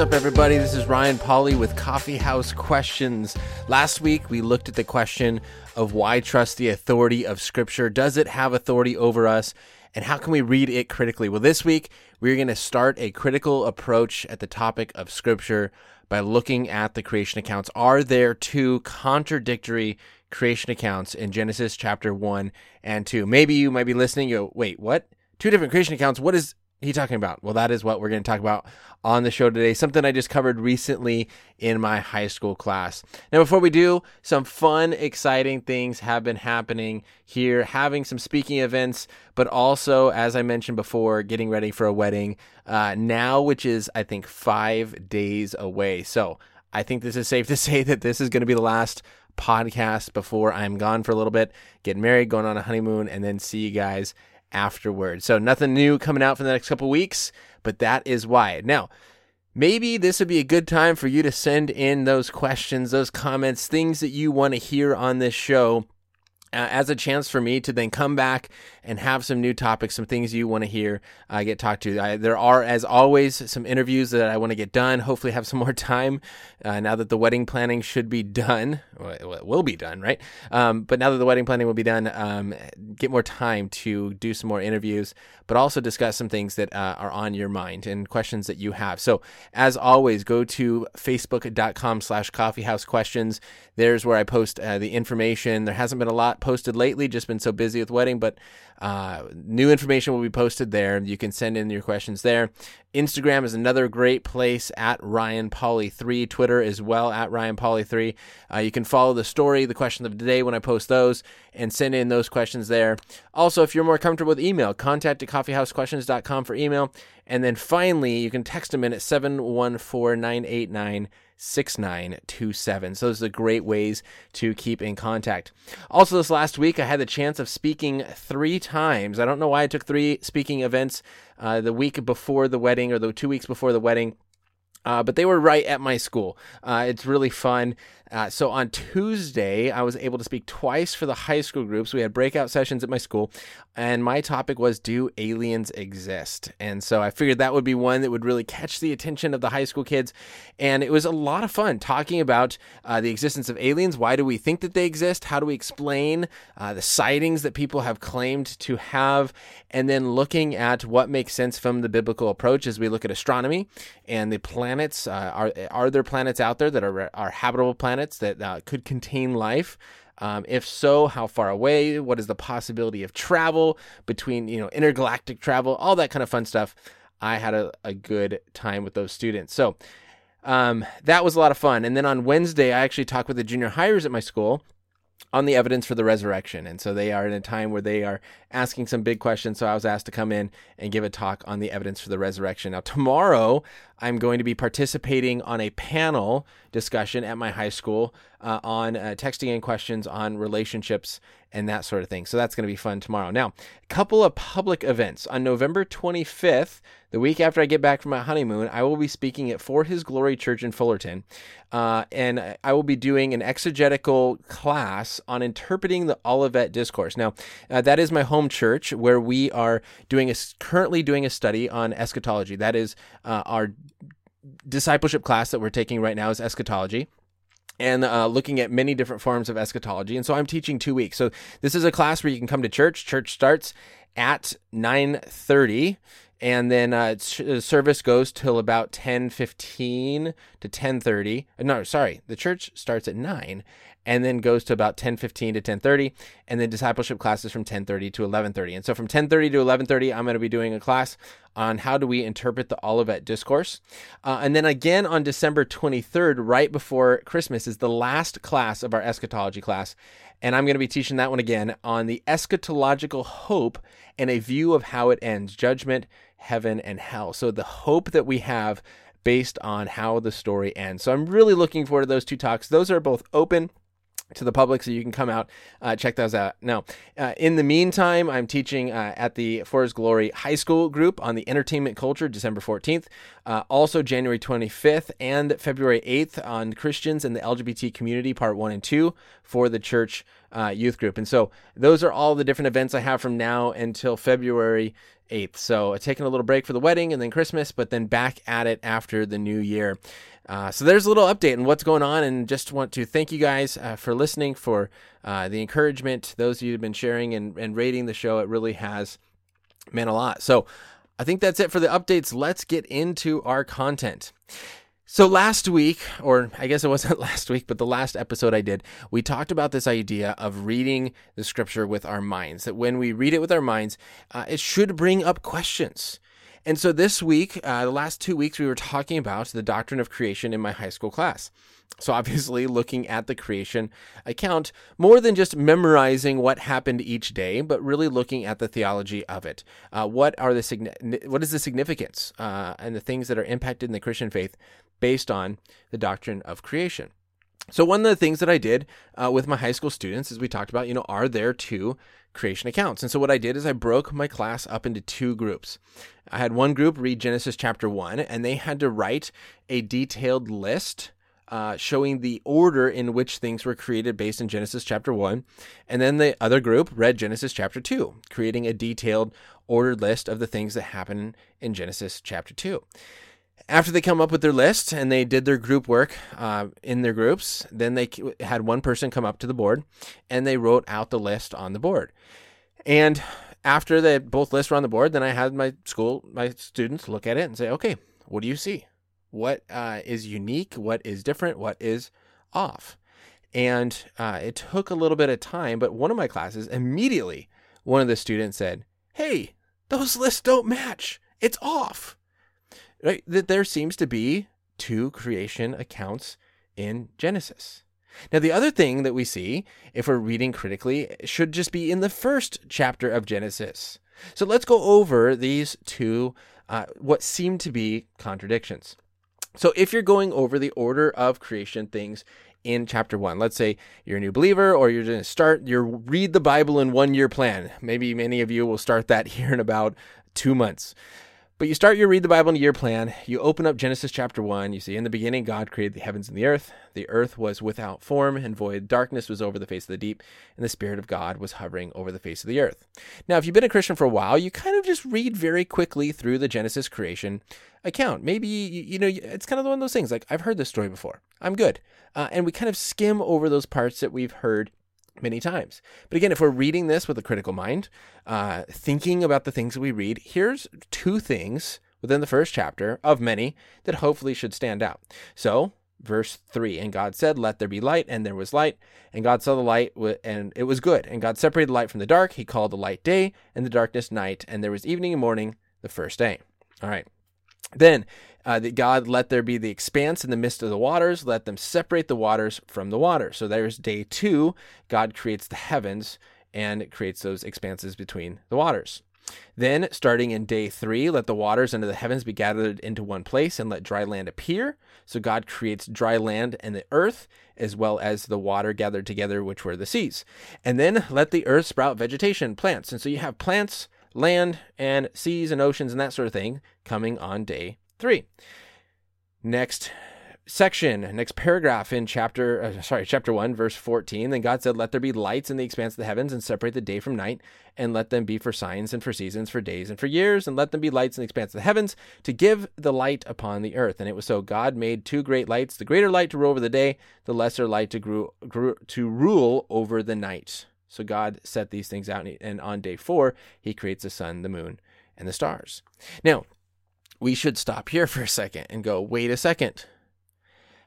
Up, everybody? This is Ryan Pauly with Coffee House Questions. Last week, we looked at the question of why trust the authority of Scripture. Does it have authority over us? And how can we read it critically? Well, this week, we're going to start a critical approach at the topic of Scripture by looking at the creation accounts. Are there two contradictory creation accounts in Genesis chapter 1 and 2? Maybe you might be listening, you go, wait, what? Two different creation accounts? What is he talking about? Well, that is what we're going to talk about on the show today. Something I just covered recently in my high school class. Now, before we do, some fun, exciting things have been happening here, having some speaking events, but also, as I mentioned before, getting ready for a wedding uh, now, which is, I think, five days away. So I think this is safe to say that this is going to be the last podcast before I'm gone for a little bit, getting married, going on a honeymoon, and then see you guys afterward. So nothing new coming out for the next couple weeks, but that is why. Now, maybe this would be a good time for you to send in those questions, those comments, things that you want to hear on this show uh, as a chance for me to then come back and have some new topics, some things you want to hear uh, get talked to. I, there are, as always, some interviews that I want to get done. Hopefully, have some more time uh, now that the wedding planning should be done. Well, it will be done, right? Um, but now that the wedding planning will be done, um, get more time to do some more interviews, but also discuss some things that uh, are on your mind and questions that you have. So, as always, go to facebook.com/slash coffeehouse questions. There's where I post uh, the information. There hasn't been a lot posted lately, just been so busy with wedding, but uh, new information will be posted there. You can send in your questions there. Instagram is another great place at Ryan Pauly 3. Twitter as well at Ryan Pauly 3. Uh, you can follow the story, the question of the day when I post those, and send in those questions there. Also, if you're more comfortable with email, contact at coffeehousequestions.com for email. And then finally, you can text them in at 714 989 6927. So those are great ways to keep in contact. Also, this last week, I had the chance of speaking three times. I don't know why I took three speaking events uh, the week before the wedding or the two weeks before the wedding. Uh, but they were right at my school. Uh, it's really fun. Uh, so on Tuesday, I was able to speak twice for the high school groups. We had breakout sessions at my school, and my topic was Do aliens exist? And so I figured that would be one that would really catch the attention of the high school kids. And it was a lot of fun talking about uh, the existence of aliens. Why do we think that they exist? How do we explain uh, the sightings that people have claimed to have? And then looking at what makes sense from the biblical approach as we look at astronomy and the planets. Uh, are, are there planets out there that are, are habitable planets? Planets that uh, could contain life? Um, if so, how far away? What is the possibility of travel between, you know, intergalactic travel, all that kind of fun stuff. I had a, a good time with those students. So um, that was a lot of fun. And then on Wednesday, I actually talked with the junior hires at my school on the evidence for the resurrection. And so they are in a time where they are asking some big questions. So I was asked to come in and give a talk on the evidence for the resurrection. Now, tomorrow, I'm going to be participating on a panel discussion at my high school uh, on uh, texting in questions on relationships and that sort of thing. So that's going to be fun tomorrow. Now, a couple of public events. On November 25th, the week after I get back from my honeymoon, I will be speaking at For His Glory Church in Fullerton. Uh, and I will be doing an exegetical class on interpreting the Olivet Discourse. Now, uh, that is my home church where we are doing a, currently doing a study on eschatology. That is uh, our discipleship class that we're taking right now is eschatology and uh, looking at many different forms of eschatology. And so I'm teaching two weeks. So this is a class where you can come to church. Church starts at 9:30 and then uh, service goes till about 10:15 to 10:30. Uh, no, sorry, the church starts at 9 and then goes to about 10:15 to 10:30 and then discipleship classes from 10:30 to 11:30. And so from 10:30 to 11:30 I'm going to be doing a class on how do we interpret the Olivet discourse. Uh, and then again on December 23rd right before Christmas is the last class of our eschatology class and I'm going to be teaching that one again on the eschatological hope and a view of how it ends, judgment, heaven and hell. So the hope that we have based on how the story ends. So I'm really looking forward to those two talks. Those are both open to the public so you can come out uh, check those out now uh, in the meantime i'm teaching uh, at the for his glory high school group on the entertainment culture december 14th uh, also january 25th and february 8th on christians and the lgbt community part 1 and 2 for the church uh, youth group. And so those are all the different events I have from now until February 8th. So taking a little break for the wedding and then Christmas, but then back at it after the new year. Uh, so there's a little update on what's going on, and just want to thank you guys uh, for listening, for uh, the encouragement. Those of you who've been sharing and, and rating the show, it really has meant a lot. So I think that's it for the updates. Let's get into our content. So last week, or I guess it wasn't last week, but the last episode I did, we talked about this idea of reading the scripture with our minds. That when we read it with our minds, uh, it should bring up questions. And so this week, uh, the last two weeks, we were talking about the doctrine of creation in my high school class. So, obviously, looking at the creation account more than just memorizing what happened each day, but really looking at the theology of it. Uh, what are the what is the significance uh, and the things that are impacted in the Christian faith based on the doctrine of creation? So, one of the things that I did uh, with my high school students is we talked about, you know, are there two creation accounts? And so, what I did is I broke my class up into two groups. I had one group read Genesis chapter one, and they had to write a detailed list uh, showing the order in which things were created based in Genesis chapter 1. And then the other group read Genesis chapter 2, creating a detailed ordered list of the things that happen in Genesis chapter 2. After they come up with their list and they did their group work uh, in their groups, then they had one person come up to the board and they wrote out the list on the board. And after the both lists were on the board, then I had my school, my students look at it and say, okay, what do you see? what uh, is unique, what is different, what is off. And uh, it took a little bit of time, but one of my classes, immediately, one of the students said, Hey, those lists don't match. It's off. Right? That there seems to be two creation accounts in Genesis. Now, the other thing that we see, if we're reading critically, should just be in the first chapter of Genesis. So let's go over these two, uh, what seem to be contradictions. So if you're going over the order of creation things in chapter one, let's say you're a new believer or you're going to start your read the Bible in one year plan. Maybe many of you will start that here in about two months. But you start your read the Bible in a year plan. You open up Genesis chapter 1. You see, in the beginning, God created the heavens and the earth. The earth was without form and void. Darkness was over the face of the deep, and the Spirit of God was hovering over the face of the earth. Now, if you've been a Christian for a while, you kind of just read very quickly through the Genesis creation account. Maybe, you, know, it's kind of one of those things like, I've heard this story before. I'm good. Uh, and we kind of skim over those parts that we've heard many times. But again, if we're reading this with a critical mind, uh, thinking about the things that we read, here's two things within the first chapter of many that hopefully should stand out. So, verse 3 And God said, Let there be light, and there was light. And God saw the light, and it was good. And God separated the light from the dark. He called the light day, and the darkness night. And there was evening and morning the first day. All right. Then uh, that God let there be the expanse in the midst of the waters, let them separate the waters from the water. So there's day two. God creates the heavens and creates those expanses between the waters. Then, starting in day three, let the waters under the heavens be gathered into one place and let dry land appear. So God creates dry land and the earth, as well as the water gathered together, which were the seas. And then let the earth sprout vegetation, plants. And so you have plants, land and seas and oceans and that sort of thing coming on day three. Next section, next paragraph in chapter, uh, sorry, chapter 1, verse 14. Then God said, Let there be lights in the expanse of the heavens and separate the day from night, and let them be for signs and for seasons, for days and for years, and let them be lights in the expanse of the heavens to give the light upon the earth. And it was so God made two great lights, the greater light to rule over the day, the lesser light to, to rule over the night. So God set these things out, and on day four, he creates the sun, the moon, and the stars. Now, we should stop here for a second and go, wait a second.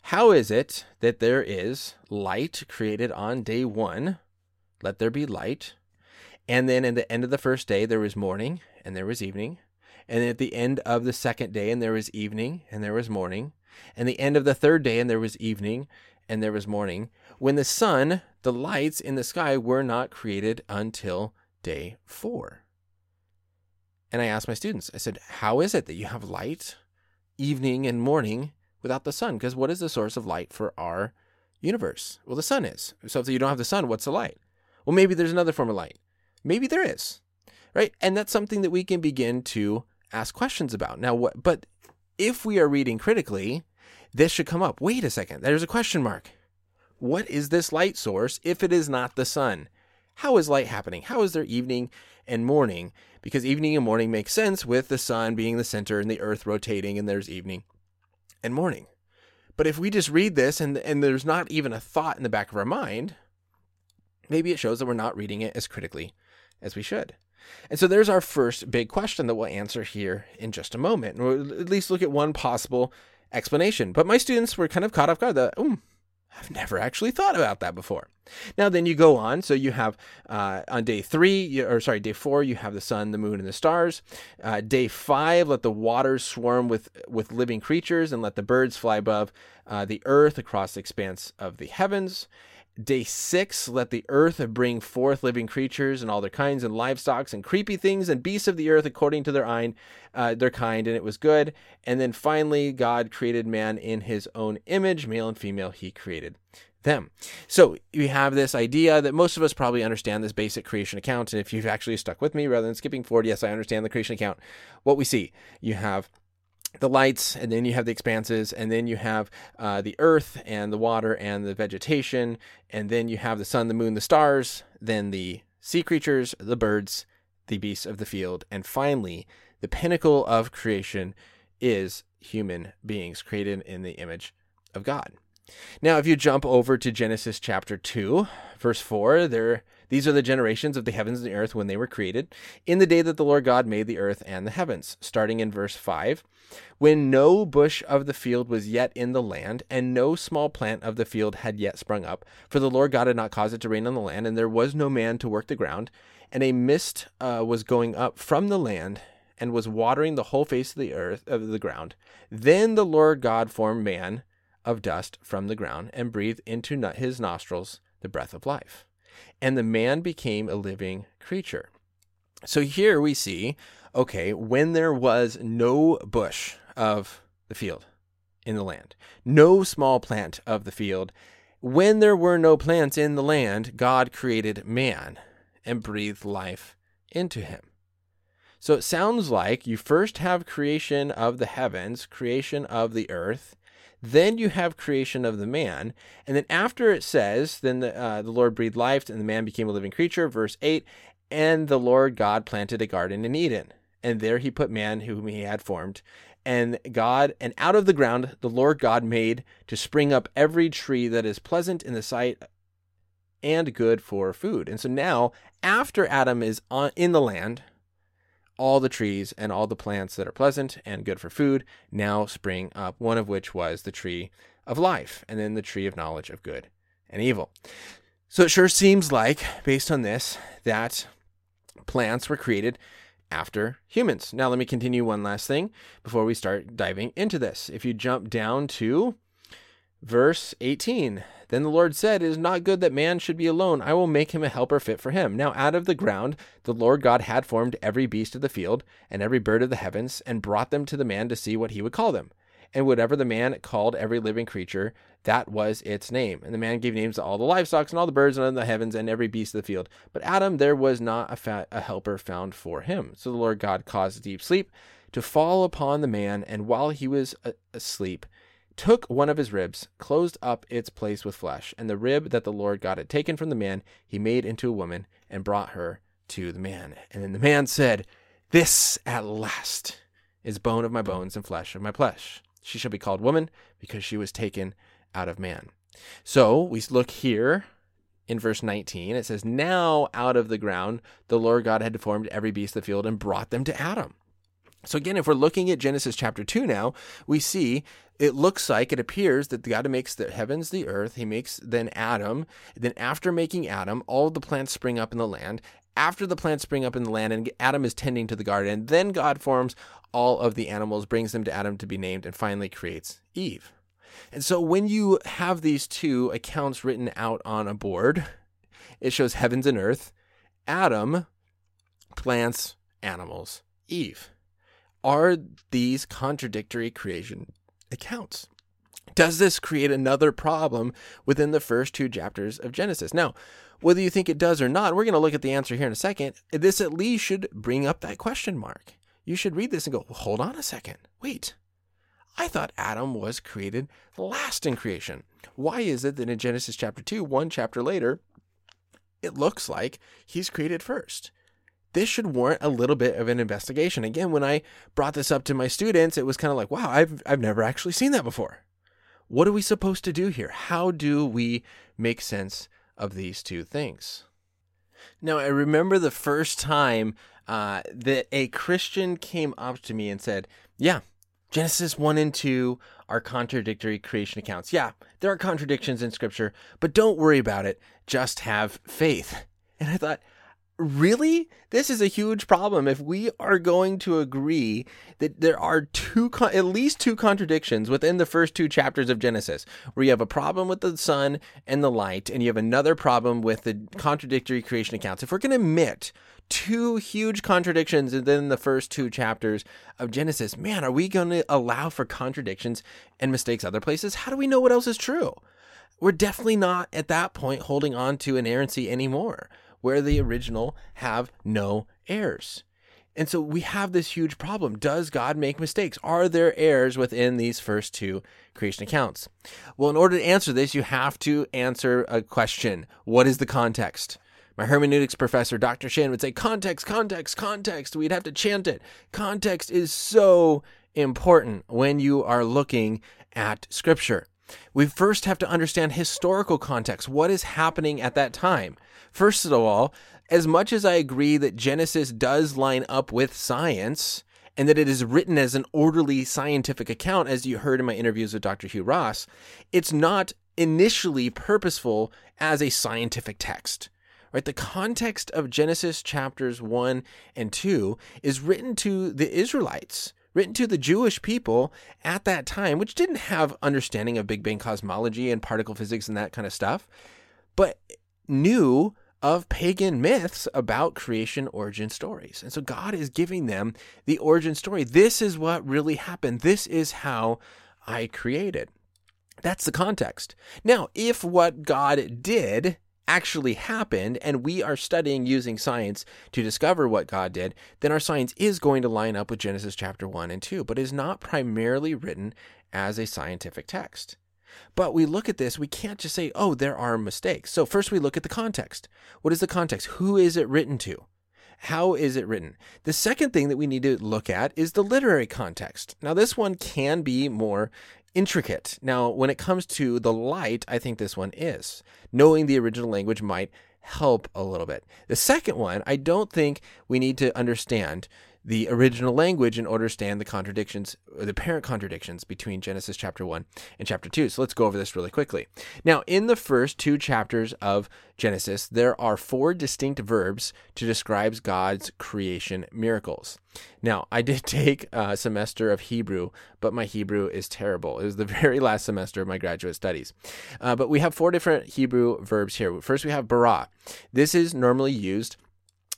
How is it that there is light created on day one? Let there be light. And then in the end of the first day, there was morning and there was evening. And at the end of the second day, and there was evening and there was morning. And the end of the third day, and there was evening and there was morning when the sun, the lights in the sky were not created until day four. And I asked my students, I said, How is it that you have light, evening, and morning without the sun? Because what is the source of light for our universe? Well, the sun is. So if you don't have the sun, what's the light? Well, maybe there's another form of light. Maybe there is, right? And that's something that we can begin to ask questions about. Now, what, but if we are reading critically, this should come up. Wait a second, there's a question mark What is this light source if it is not the sun? How is light happening? How is there evening and morning? Because evening and morning make sense with the sun being the center and the earth rotating, and there's evening and morning. But if we just read this and, and there's not even a thought in the back of our mind, maybe it shows that we're not reading it as critically as we should. And so there's our first big question that we'll answer here in just a moment. We'll at least look at one possible explanation. But my students were kind of caught off guard that, oh, I've never actually thought about that before. Now, then you go on. So you have uh, on day three, or sorry, day four, you have the sun, the moon, and the stars. Uh, day five, let the waters swarm with with living creatures, and let the birds fly above uh, the earth across the expanse of the heavens. Day six, let the earth bring forth living creatures and all their kinds and livestock and creepy things and beasts of the earth according to their, ein, uh, their kind, and it was good. And then finally, God created man in his own image, male and female, he created them. So we have this idea that most of us probably understand this basic creation account. And if you've actually stuck with me rather than skipping forward, yes, I understand the creation account. What we see, you have the lights, and then you have the expanses, and then you have uh, the earth and the water and the vegetation, and then you have the sun, the moon, the stars, then the sea creatures, the birds, the beasts of the field, and finally, the pinnacle of creation is human beings created in the image of God. Now, if you jump over to Genesis chapter 2, verse 4, there these are the generations of the heavens and the earth when they were created, in the day that the Lord God made the earth and the heavens. Starting in verse 5 When no bush of the field was yet in the land, and no small plant of the field had yet sprung up, for the Lord God had not caused it to rain on the land, and there was no man to work the ground, and a mist uh, was going up from the land, and was watering the whole face of the earth of the ground. Then the Lord God formed man of dust from the ground, and breathed into his nostrils the breath of life and the man became a living creature. So here we see, okay, when there was no bush of the field in the land, no small plant of the field, when there were no plants in the land, God created man and breathed life into him. So it sounds like you first have creation of the heavens, creation of the earth, then you have creation of the man. And then after it says, then the, uh, the Lord breathed life and the man became a living creature, verse 8, and the Lord God planted a garden in Eden. And there he put man whom he had formed. And God, and out of the ground the Lord God made to spring up every tree that is pleasant in the sight and good for food. And so now, after Adam is on, in the land, all the trees and all the plants that are pleasant and good for food now spring up, one of which was the tree of life, and then the tree of knowledge of good and evil. So it sure seems like, based on this, that plants were created after humans. Now, let me continue one last thing before we start diving into this. If you jump down to verse 18, then the Lord said, It is not good that man should be alone. I will make him a helper fit for him. Now out of the ground the Lord God had formed every beast of the field and every bird of the heavens, and brought them to the man to see what he would call them. And whatever the man called every living creature, that was its name. And the man gave names to all the livestock and all the birds under the heavens and every beast of the field. But Adam, there was not a, fa- a helper found for him. So the Lord God caused a deep sleep to fall upon the man, and while he was asleep, took one of his ribs, closed up its place with flesh, and the rib that the Lord God had taken from the man, he made into a woman and brought her to the man. And then the man said, This at last is bone of my bones and flesh of my flesh. She shall be called woman because she was taken out of man. So we look here in verse 19. It says, Now out of the ground the Lord God had formed every beast of the field and brought them to Adam. So again, if we're looking at Genesis chapter 2 now, we see it looks like it appears that God makes the heavens, the earth, he makes then Adam. Then after making Adam, all of the plants spring up in the land. After the plants spring up in the land and Adam is tending to the garden, then God forms all of the animals, brings them to Adam to be named, and finally creates Eve. And so when you have these two accounts written out on a board, it shows heavens and earth, Adam, plants, animals, Eve. Are these contradictory creation accounts? Does this create another problem within the first two chapters of Genesis? Now, whether you think it does or not, we're going to look at the answer here in a second. This at least should bring up that question mark. You should read this and go, well, hold on a second. Wait, I thought Adam was created last in creation. Why is it that in Genesis chapter 2, one chapter later, it looks like he's created first? This should warrant a little bit of an investigation. Again, when I brought this up to my students, it was kind of like, wow, I've, I've never actually seen that before. What are we supposed to do here? How do we make sense of these two things? Now, I remember the first time uh, that a Christian came up to me and said, Yeah, Genesis 1 and 2 are contradictory creation accounts. Yeah, there are contradictions in Scripture, but don't worry about it. Just have faith. And I thought, really this is a huge problem. If we are going to agree that there are two at least two contradictions within the first two chapters of genesis where you have a problem with the sun and the light and you have another problem with the contradictory creation accounts. If we're going to admit two huge contradictions within the first two chapters of genesis man are we going to allow for contradictions and mistakes other places? How do we know what else is true? We're definitely not at that point holding on to inerrancy anymore where the original have no errors. And so we have this huge problem. Does God make mistakes? Are there errors within these first two creation accounts? Well, in order to answer this, you have to answer a question What is the context? My hermeneutics professor, Dr. Shan, would say, Context, context, context. We'd have to chant it. Context is so important when you are looking at Scripture. We first have to understand historical context. What is happening at that time? First of all, as much as I agree that Genesis does line up with science and that it is written as an orderly scientific account, as you heard in my interviews with Dr. Hugh Ross, it's not initially purposeful as a scientific text. Right? The context of Genesis chapters 1 and 2 is written to the Israelites written to the Jewish people at that time, which didn't have understanding of Big Bang cosmology and particle physics and that kind of stuff, but knew of pagan myths about creation origin stories. And so God is giving them the origin story. This is what really happened. This is how I created. That's the context. Now, if what God did actually happened and we are studying using science to discover what God did, then our science is going to line up with Genesis chapter 1 and 2, but is not primarily written as a scientific text. But we look at this, we can't just say, oh, there are mistakes. So first we look at the context. What is the context? Who is it written to? How is it written? The second thing that we need to look at is the literary context. Now, this one can be more intricate. Now, when it comes to the light, I think this one is. Knowing the original language might help a little bit. The second one, I don't think we need to understand the original language in order to understand the contradictions, or the apparent contradictions between Genesis chapter 1 and chapter 2. So let's go over this really quickly. Now, in the first two chapters of Genesis, there are four distinct verbs to describe God's creation miracles. Now, I did take a semester of Hebrew, but my Hebrew is terrible. It was the very last semester of my graduate studies. Uh, but we have four different Hebrew verbs here. First, we have bara. This is normally used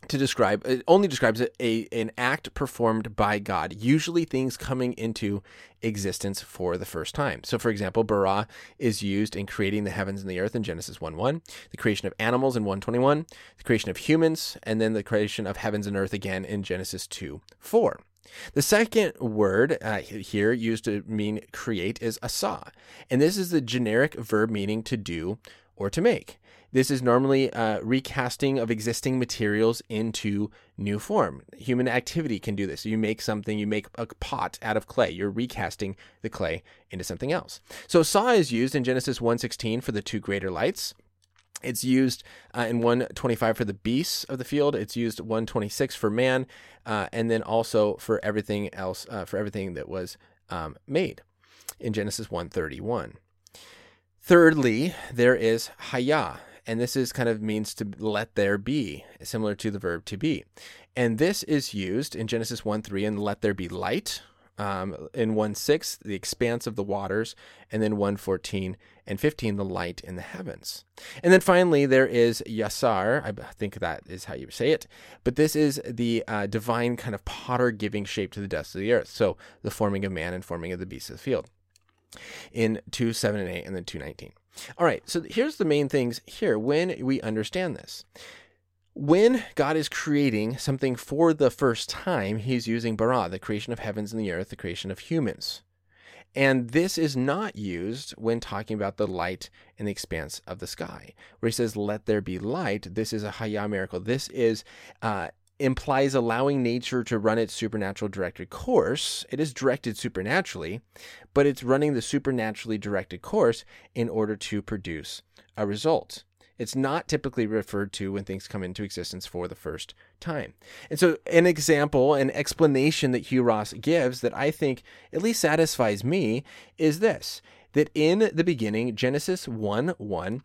to describe it only describes a, a, an act performed by God, usually things coming into existence for the first time. So for example, bara is used in creating the heavens and the earth in Genesis 1:1, the creation of animals in 121, the creation of humans, and then the creation of heavens and earth again in Genesis 2:4. The second word uh, here used to mean create is asa, and this is the generic verb meaning to do or to make. This is normally uh, recasting of existing materials into new form. Human activity can do this. You make something, you make a pot out of clay. You're recasting the clay into something else. So saw is used in Genesis 1:16 for the two greater lights. It's used uh, in 125 for the beasts of the field. It's used 126 for man, uh, and then also for everything else, uh, for everything that was um, made in Genesis 131. Thirdly, there is haya and this is kind of means to let there be, similar to the verb to be. And this is used in Genesis 1 3 and let there be light. Um, in 1 6, the expanse of the waters, and then 1 14 and 15, the light in the heavens. And then finally, there is Yasar. I think that is how you say it. But this is the uh, divine kind of potter giving shape to the dust of the earth. So the forming of man and forming of the beasts of the field in 2 7 and 8, and then 219. All right, so here's the main things here when we understand this. When God is creating something for the first time, he's using bara, the creation of heavens and the earth, the creation of humans. And this is not used when talking about the light and the expanse of the sky, where he says, Let there be light. This is a Hayah miracle. This is. Uh, implies allowing nature to run its supernatural directed course. It is directed supernaturally, but it's running the supernaturally directed course in order to produce a result. It's not typically referred to when things come into existence for the first time. And so, an example, an explanation that Hugh Ross gives that I think at least satisfies me is this that in the beginning, Genesis 1 1,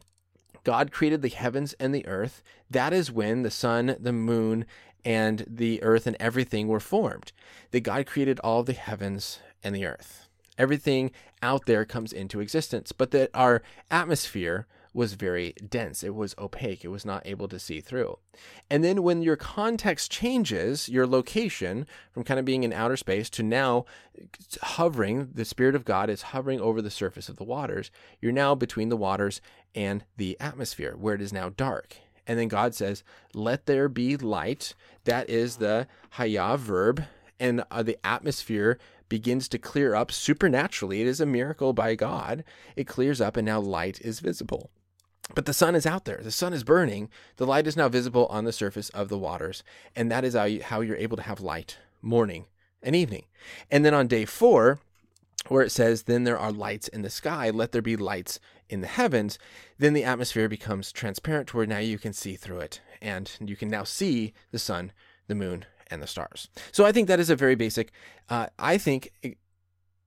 God created the heavens and the earth. That is when the sun, the moon, and the earth and everything were formed. That God created all the heavens and the earth. Everything out there comes into existence, but that our atmosphere was very dense. It was opaque. It was not able to see through. And then when your context changes, your location from kind of being in outer space to now hovering, the Spirit of God is hovering over the surface of the waters. You're now between the waters and the atmosphere where it is now dark. And then God says, Let there be light. That is the hayah verb. And uh, the atmosphere begins to clear up supernaturally. It is a miracle by God. It clears up, and now light is visible. But the sun is out there. The sun is burning. The light is now visible on the surface of the waters. And that is how you're able to have light morning and evening. And then on day four, where it says, Then there are lights in the sky, let there be lights in the heavens, then the atmosphere becomes transparent to where now you can see through it. And you can now see the sun, the moon, and the stars. So I think that is a very basic, uh, I think,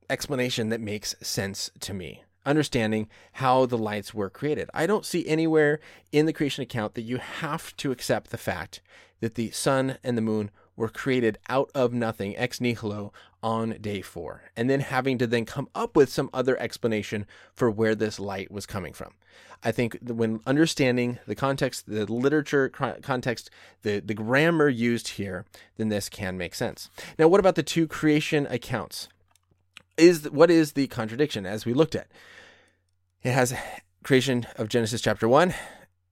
explanation that makes sense to me understanding how the lights were created. I don't see anywhere in the creation account that you have to accept the fact that the sun and the moon were created out of nothing, ex nihilo, on day four, and then having to then come up with some other explanation for where this light was coming from. I think when understanding the context, the literature context, the, the grammar used here, then this can make sense. Now, what about the two creation accounts? Is what is the contradiction as we looked at? It has creation of Genesis chapter 1,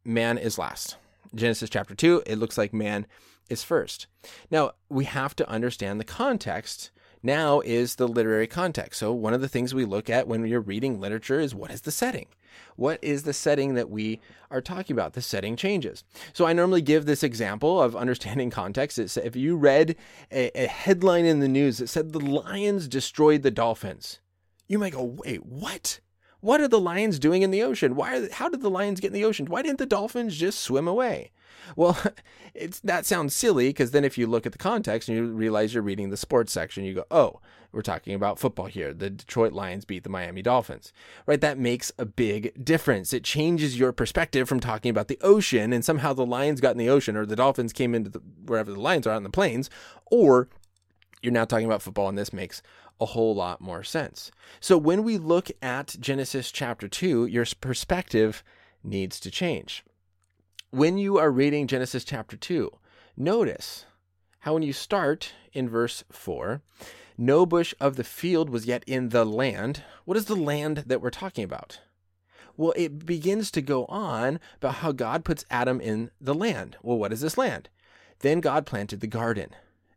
man is last. Genesis chapter 2, it looks like man is first. Now, we have to understand the context. Now is the literary context. So, one of the things we look at when you're reading literature is what is the setting? What is the setting that we are talking about? The setting changes. So, I normally give this example of understanding context. It's if you read a, a headline in the news that said the Lions destroyed the Dolphins, you might go, wait, what? What are the lions doing in the ocean? Why? Are, how did the lions get in the ocean? Why didn't the dolphins just swim away? Well, it's that sounds silly because then if you look at the context and you realize you're reading the sports section, you go, "Oh, we're talking about football here. The Detroit Lions beat the Miami Dolphins." Right? That makes a big difference. It changes your perspective from talking about the ocean and somehow the lions got in the ocean or the dolphins came into the, wherever the lions are on the plains, or you're now talking about football and this makes a whole lot more sense. So when we look at Genesis chapter 2, your perspective needs to change. When you are reading Genesis chapter 2, notice how when you start in verse 4, no bush of the field was yet in the land. What is the land that we're talking about? Well, it begins to go on about how God puts Adam in the land. Well, what is this land? Then God planted the garden.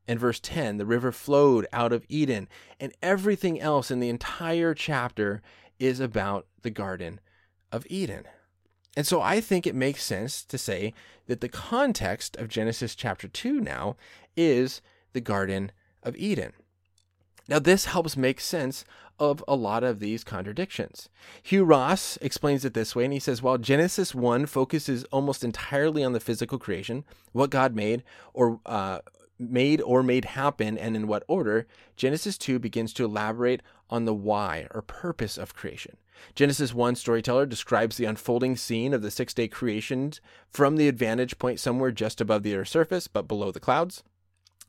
In verse 10, the river flowed out of Eden, and everything else in the entire chapter is about the Garden of Eden. And so I think it makes sense to say that the context of Genesis chapter 2 now is the Garden of Eden. Now, this helps make sense of a lot of these contradictions. Hugh Ross explains it this way, and he says while Genesis 1 focuses almost entirely on the physical creation, what God made, or uh, made or made happen and in what order, Genesis 2 begins to elaborate on the why or purpose of creation. Genesis 1 storyteller describes the unfolding scene of the six day creation from the advantage point somewhere just above the Earth's surface but below the clouds,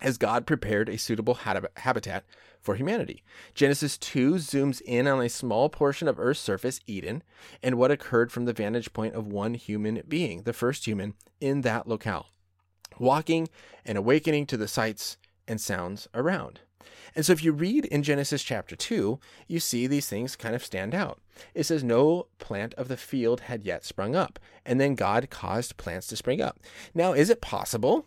as God prepared a suitable habitat for humanity. Genesis 2 zooms in on a small portion of Earth's surface, Eden, and what occurred from the vantage point of one human being, the first human, in that locale walking and awakening to the sights and sounds around. And so if you read in Genesis chapter 2, you see these things kind of stand out. It says, No plant of the field had yet sprung up. And then God caused plants to spring up. Now, is it possible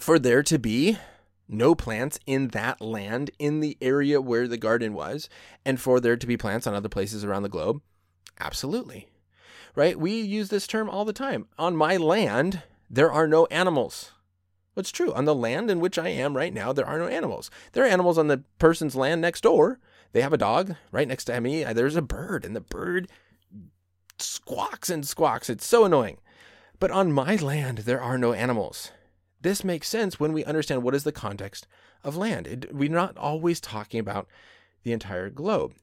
for there to be no plants in that land, in the area where the garden was, and for there to be plants on other places around the globe? Absolutely. Right? We use this term all the time. On my land, there are no animals. What's true? On the land in which I am right now, there are no animals. There are animals on the person's land next door. They have a dog right next to me. There's a bird, and the bird squawks and squawks. It's so annoying. But on my land, there are no animals. This makes sense when we understand what is the context of land. It, we're not always talking about the entire globe.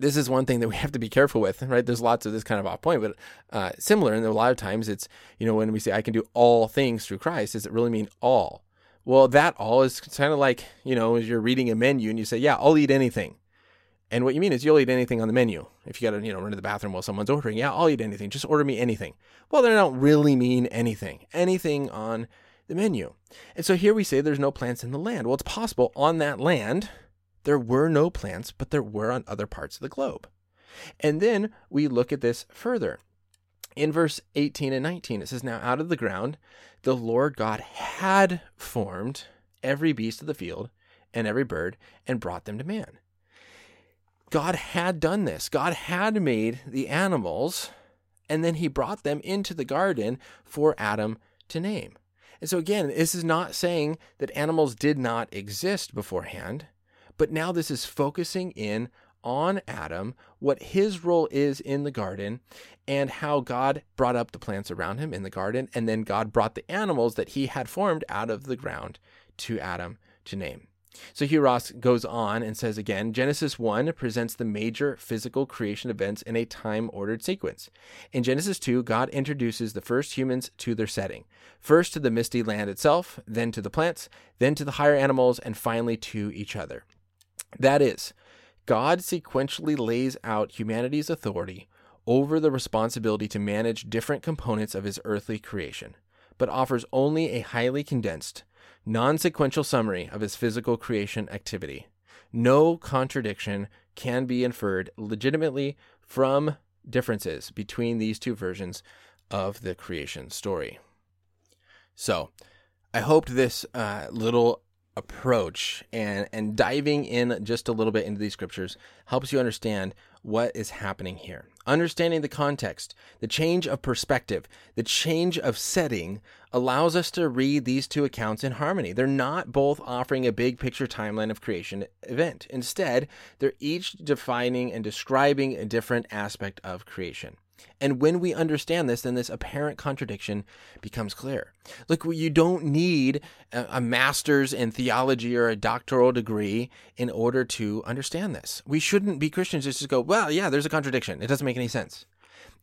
This is one thing that we have to be careful with, right? There's lots of this kind of off point, but uh, similar. And a lot of times it's, you know, when we say I can do all things through Christ, does it really mean all? Well, that all is kind of like, you know, as you're reading a menu and you say, yeah, I'll eat anything. And what you mean is you'll eat anything on the menu. If you got to, you know, run to the bathroom while someone's ordering, yeah, I'll eat anything. Just order me anything. Well, they don't really mean anything. Anything on the menu. And so here we say there's no plants in the land. Well, it's possible on that land there were no plants, but there were on other parts of the globe. And then we look at this further. In verse 18 and 19, it says, Now out of the ground the Lord God had formed every beast of the field and every bird and brought them to man. God had done this. God had made the animals, and then he brought them into the garden for Adam to name. And so, again, this is not saying that animals did not exist beforehand, but now this is focusing in on Adam, what his role is in the garden, and how God brought up the plants around him in the garden, and then God brought the animals that he had formed out of the ground to Adam to name. So here Ross goes on and says again Genesis 1 presents the major physical creation events in a time ordered sequence. In Genesis 2, God introduces the first humans to their setting first to the misty land itself, then to the plants, then to the higher animals, and finally to each other. That is, God sequentially lays out humanity's authority over the responsibility to manage different components of his earthly creation, but offers only a highly condensed, non sequential summary of his physical creation activity. No contradiction can be inferred legitimately from differences between these two versions of the creation story. So, I hoped this uh, little approach and and diving in just a little bit into these scriptures helps you understand what is happening here. Understanding the context, the change of perspective, the change of setting allows us to read these two accounts in harmony. They're not both offering a big picture timeline of creation event. Instead, they're each defining and describing a different aspect of creation. And when we understand this, then this apparent contradiction becomes clear. Look, you don't need a, master's in theology or a doctoral degree in order to understand this. We shouldn't be Christians just to go, well, yeah, there's a contradiction. It doesn't make any sense.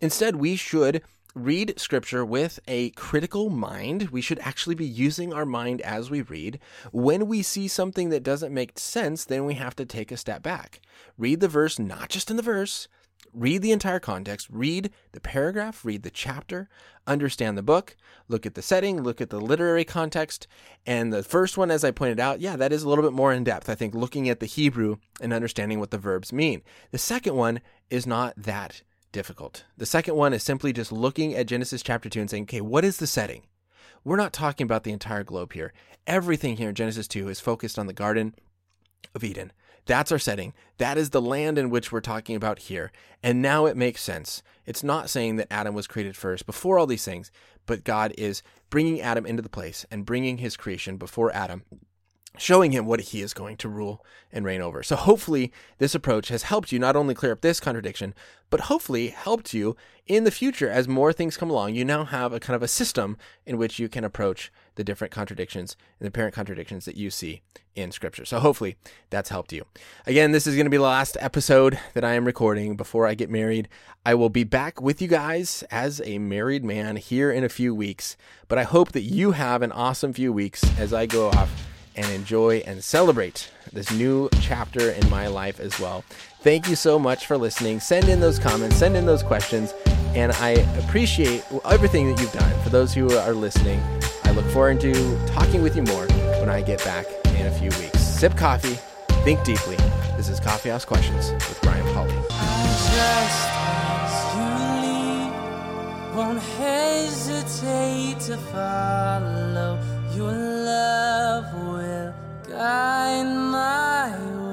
Instead, we should read scripture with a critical mind. We should actually be using our mind as we read. When we see something that doesn't make sense, then we have to take a step back. Read the verse, not just in the verse, read the entire context, read the paragraph, read the chapter, understand the book, look at the setting, look at the literary context. And the first one, as I pointed out, yeah, that is a little bit more in depth. I think looking at the Hebrew and understanding what the verbs mean. The second one is not that difficult. The second one is simply just looking at Genesis chapter 2 and saying, okay, what is the setting? We're not talking about the entire globe here. Everything here in Genesis 2 is focused on the Garden of Eden. That's our setting. That is the land in which we're talking about here. And now it makes sense. It's not saying that Adam was created first before all these things, but God is bringing Adam into the place and bringing his creation before Adam showing him what he is going to rule and reign over. So hopefully this approach has helped you not only clear up this contradiction, but hopefully helped you in the future as more things come along. You now have a kind of a system in which you can approach the different contradictions and the apparent contradictions that you see in scripture. So hopefully that's helped you. Again, this is going to be the last episode that I am recording before I get married. I will be back with you guys as a married man here in a few weeks, but I hope that you have an awesome few weeks as I go off and enjoy and celebrate this new chapter in my life as well. Thank you so much for listening. Send in those comments, send in those questions, and I appreciate everything that you've done. For those who are listening, I look forward to talking with you more when I get back in a few weeks. Sip coffee, think deeply. This is Coffee House Questions with Ryan Pauly. Your love will guide my way.